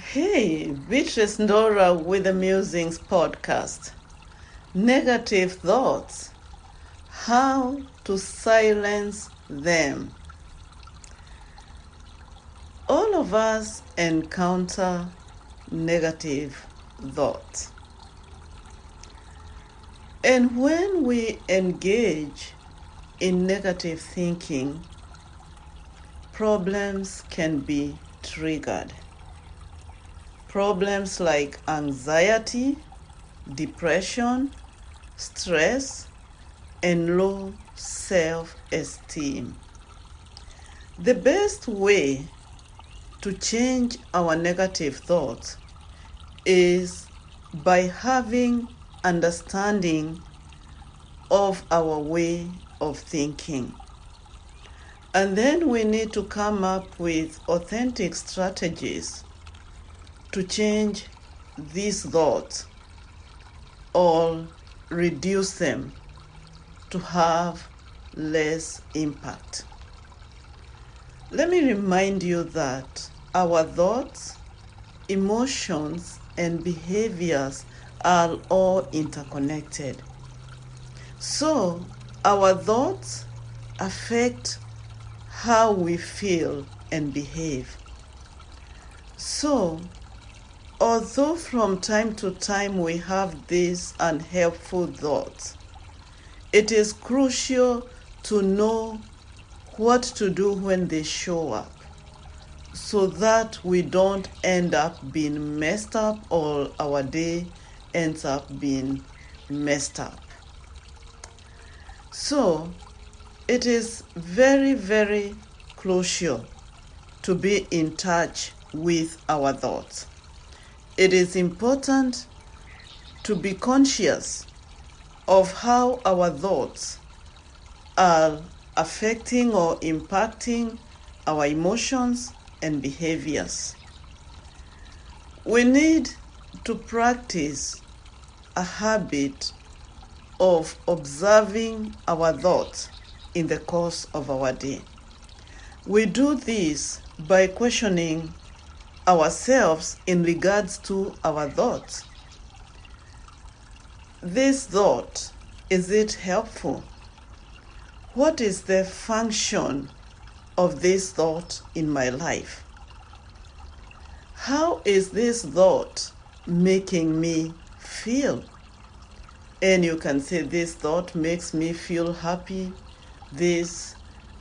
Hey, Beatrice Ndora with the Musings podcast. Negative thoughts. How to silence them. All of us encounter negative thoughts. And when we engage in negative thinking, problems can be triggered. Problems like anxiety, depression, stress, and low self esteem. The best way to change our negative thoughts is by having understanding of our way of thinking. And then we need to come up with authentic strategies to change these thoughts or reduce them to have less impact. Let me remind you that our thoughts, emotions, and behaviors are all interconnected. So, our thoughts affect how we feel and behave. So, Although from time to time we have these unhelpful thoughts, it is crucial to know what to do when they show up so that we don't end up being messed up or our day ends up being messed up. So, it is very, very crucial to be in touch with our thoughts it is important to be conscious of how our thoughts are affecting or impacting our emotions and behaviors. We need to practice a habit of observing our thoughts in the course of our day. We do this by questioning ourselves in regards to our thoughts. This thought, is it helpful? What is the function of this thought in my life? How is this thought making me feel? And you can say, This thought makes me feel happy. This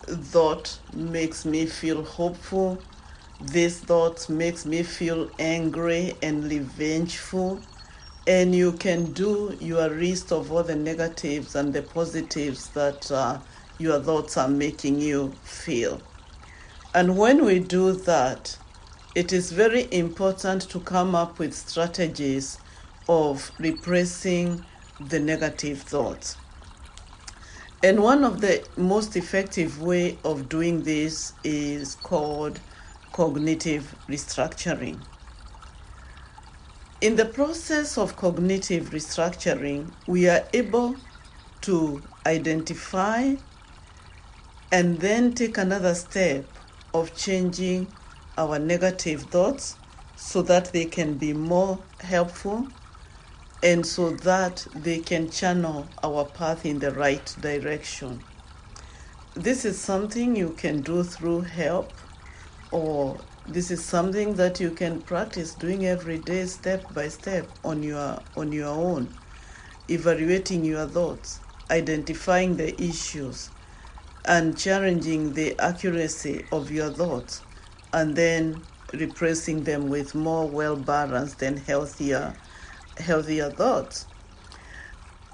thought makes me feel hopeful. This thought makes me feel angry and revengeful. And you can do your list of all the negatives and the positives that uh, your thoughts are making you feel. And when we do that, it is very important to come up with strategies of repressing the negative thoughts. And one of the most effective way of doing this is called cognitive restructuring. In the process of cognitive restructuring, we are able to identify and then take another step of changing our negative thoughts so that they can be more helpful and so that they can channel our path in the right direction. This is something you can do through help or this is something that you can practice doing every day step by step on your on your own evaluating your thoughts identifying the issues and challenging the accuracy of your thoughts and then replacing them with more well balanced and healthier healthier thoughts.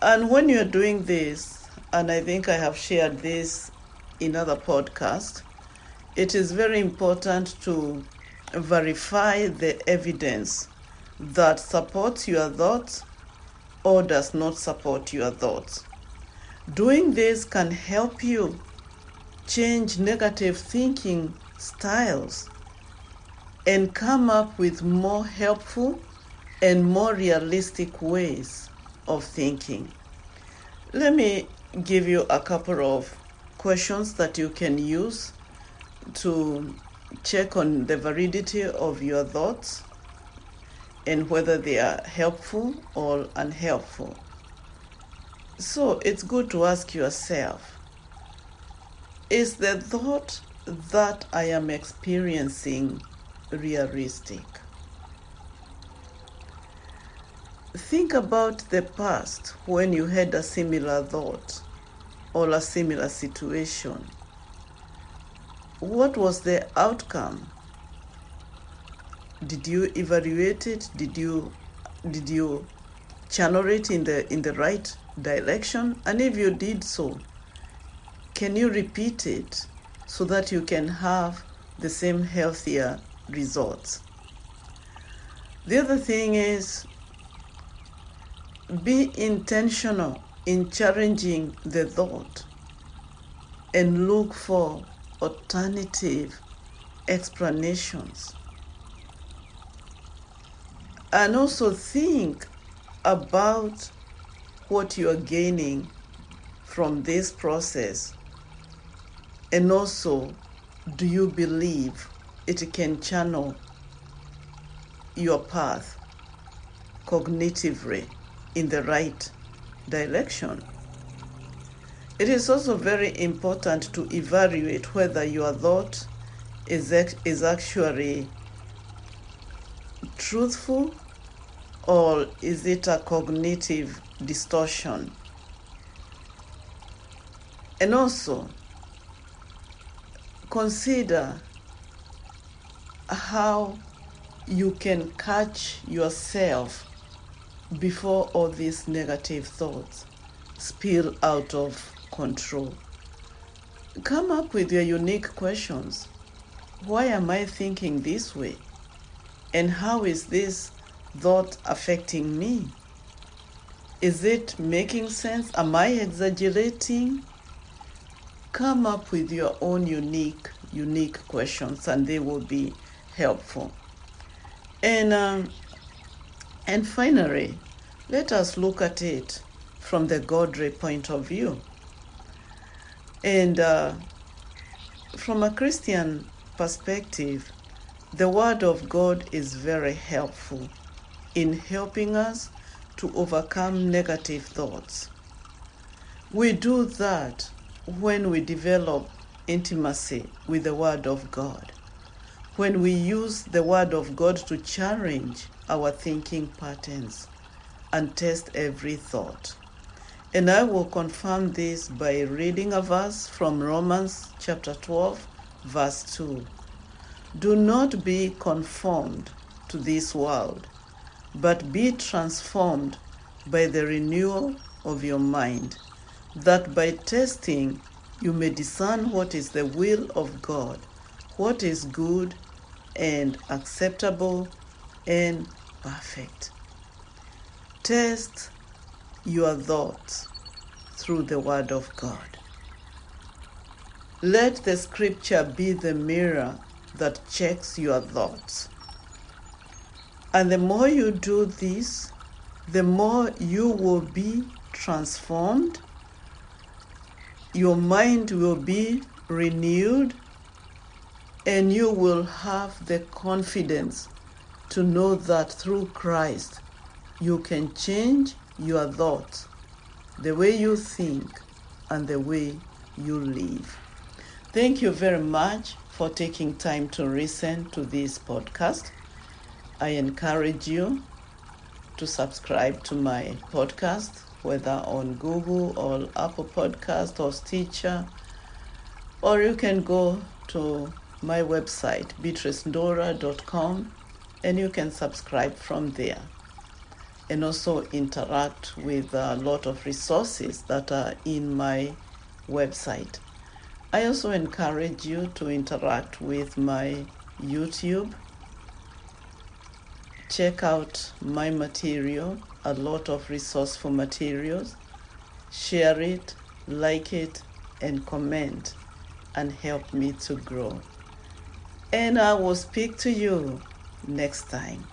And when you're doing this and i think i have shared this in other podcasts it is very important to verify the evidence that supports your thoughts or does not support your thoughts. Doing this can help you change negative thinking styles and come up with more helpful and more realistic ways of thinking. Let me give you a couple of questions that you can use to check on the validity of your thoughts and whether they are helpful or unhelpful. So it's good to ask yourself is the thought that I am experiencing realistic? Think about the past when you had a similar thought or a similar situation. What was the outcome? Did you evaluate it? Did you did you channel it in the in the right direction? And if you did so, can you repeat it so that you can have the same healthier results? The other thing is be intentional in challenging the thought and look for alternative explanations. And also think about what you are gaining from this process and also, do you believe it can channel your path cognitively in the right direction? It is also very important to evaluate whether your thought is, is actually truthful or is it a cognitive distortion? And also, consider how you can catch yourself before all these negative thoughts spill out of control. Come up with your unique questions. Why am I thinking this way? And how is this thought affecting me? Is it making sense? Am I exaggerating? come up with your own unique unique questions and they will be helpful and um, and finally let us look at it from the godly point of view and uh, from a christian perspective the word of god is very helpful in helping us to overcome negative thoughts we do that when we develop intimacy with the Word of God, when we use the Word of God to challenge our thinking patterns and test every thought. And I will confirm this by reading a verse from Romans chapter 12, verse 2. Do not be conformed to this world, but be transformed by the renewal of your mind that by testing you may discern what is the will of God, what is good and acceptable and perfect. Test your thoughts through the Word of God. Let the Scripture be the mirror that checks your thoughts. And the more you do this, the more you will be transformed your mind will be renewed and you will have the confidence to know that through Christ you can change your thoughts, the way you think, and the way you live. Thank you very much for taking time to listen to this podcast. I encourage you to subscribe to my podcast whether on Google or Apple Podcast or Stitcher, or you can go to my website, beatricendora.com, and you can subscribe from there. And also interact with a lot of resources that are in my website. I also encourage you to interact with my YouTube. Check out my material a lot of resourceful materials. Share it, like it, and comment, and help me to grow. And I will speak to you next time.